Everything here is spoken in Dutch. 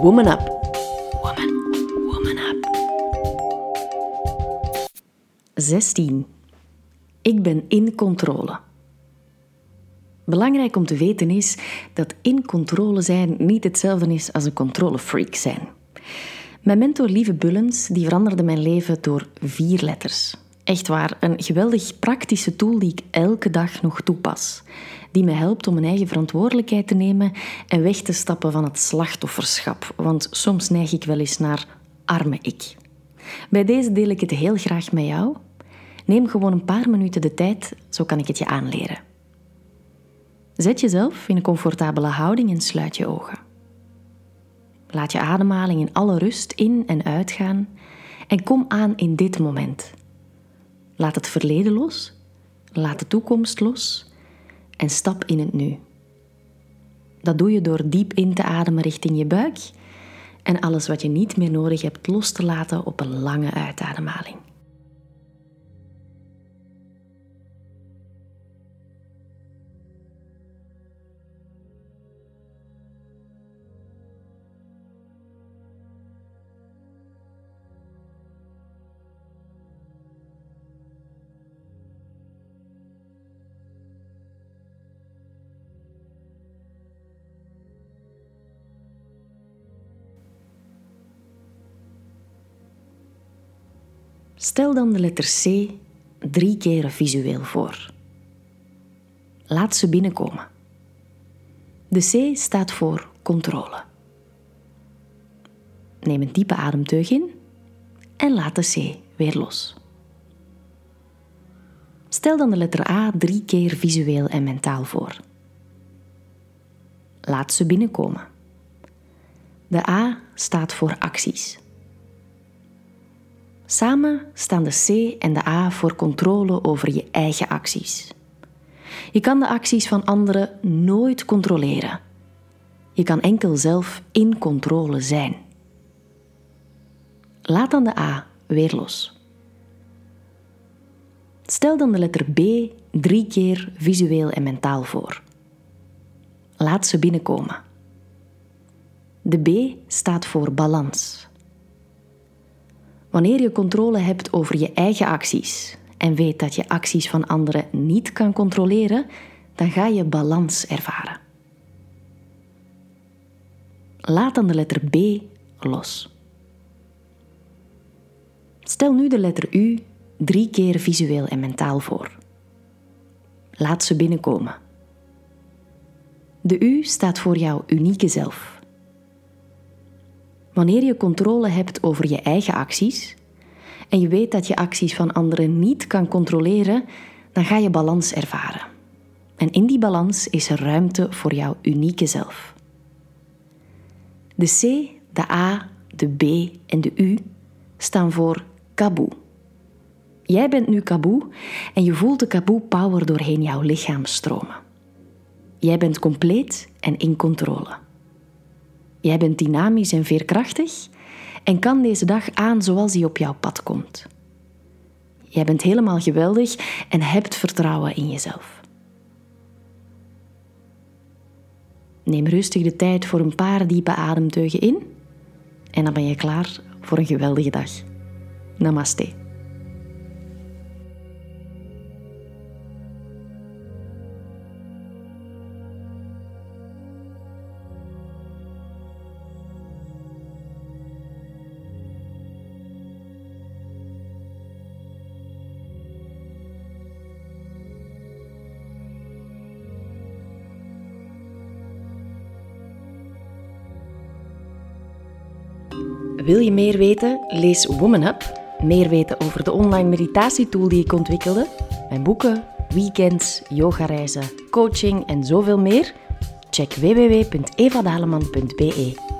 Woman Up. Woman, woman up. 16. Ik ben in controle. Belangrijk om te weten is dat in controle zijn niet hetzelfde is als een controlefreak zijn. Mijn mentor Lieve Bullens die veranderde mijn leven door vier letters. Echt waar, een geweldig praktische tool die ik elke dag nog toepas. Die me helpt om mijn eigen verantwoordelijkheid te nemen en weg te stappen van het slachtofferschap. Want soms neig ik wel eens naar arme ik. Bij deze deel ik het heel graag met jou. Neem gewoon een paar minuten de tijd, zo kan ik het je aanleren. Zet jezelf in een comfortabele houding en sluit je ogen. Laat je ademhaling in alle rust in en uitgaan en kom aan in dit moment. Laat het verleden los, laat de toekomst los en stap in het nu. Dat doe je door diep in te ademen richting je buik en alles wat je niet meer nodig hebt los te laten op een lange uitademhaling. Stel dan de letter C drie keer visueel voor. Laat ze binnenkomen. De C staat voor controle. Neem een diepe ademteug in en laat de C weer los. Stel dan de letter A drie keer visueel en mentaal voor. Laat ze binnenkomen. De A staat voor acties. Samen staan de C en de A voor controle over je eigen acties. Je kan de acties van anderen nooit controleren. Je kan enkel zelf in controle zijn. Laat dan de A weer los. Stel dan de letter B drie keer visueel en mentaal voor. Laat ze binnenkomen. De B staat voor balans. Wanneer je controle hebt over je eigen acties en weet dat je acties van anderen niet kan controleren, dan ga je balans ervaren. Laat dan de letter B los. Stel nu de letter U drie keer visueel en mentaal voor. Laat ze binnenkomen. De U staat voor jouw unieke zelf. Wanneer je controle hebt over je eigen acties en je weet dat je acties van anderen niet kan controleren, dan ga je balans ervaren. En in die balans is er ruimte voor jouw unieke zelf. De C, de A, de B en de U staan voor kaboe. Jij bent nu kaboe en je voelt de kaboe power doorheen jouw lichaam stromen. Jij bent compleet en in controle. Jij bent dynamisch en veerkrachtig en kan deze dag aan zoals die op jouw pad komt. Jij bent helemaal geweldig en hebt vertrouwen in jezelf. Neem rustig de tijd voor een paar diepe ademteugen in en dan ben je klaar voor een geweldige dag. Namaste. Wil je meer weten? Lees Woman Up. Meer weten over de online meditatietool die ik ontwikkelde, mijn boeken, weekends, yogareizen, coaching en zoveel meer? Check www.evadaleman.be.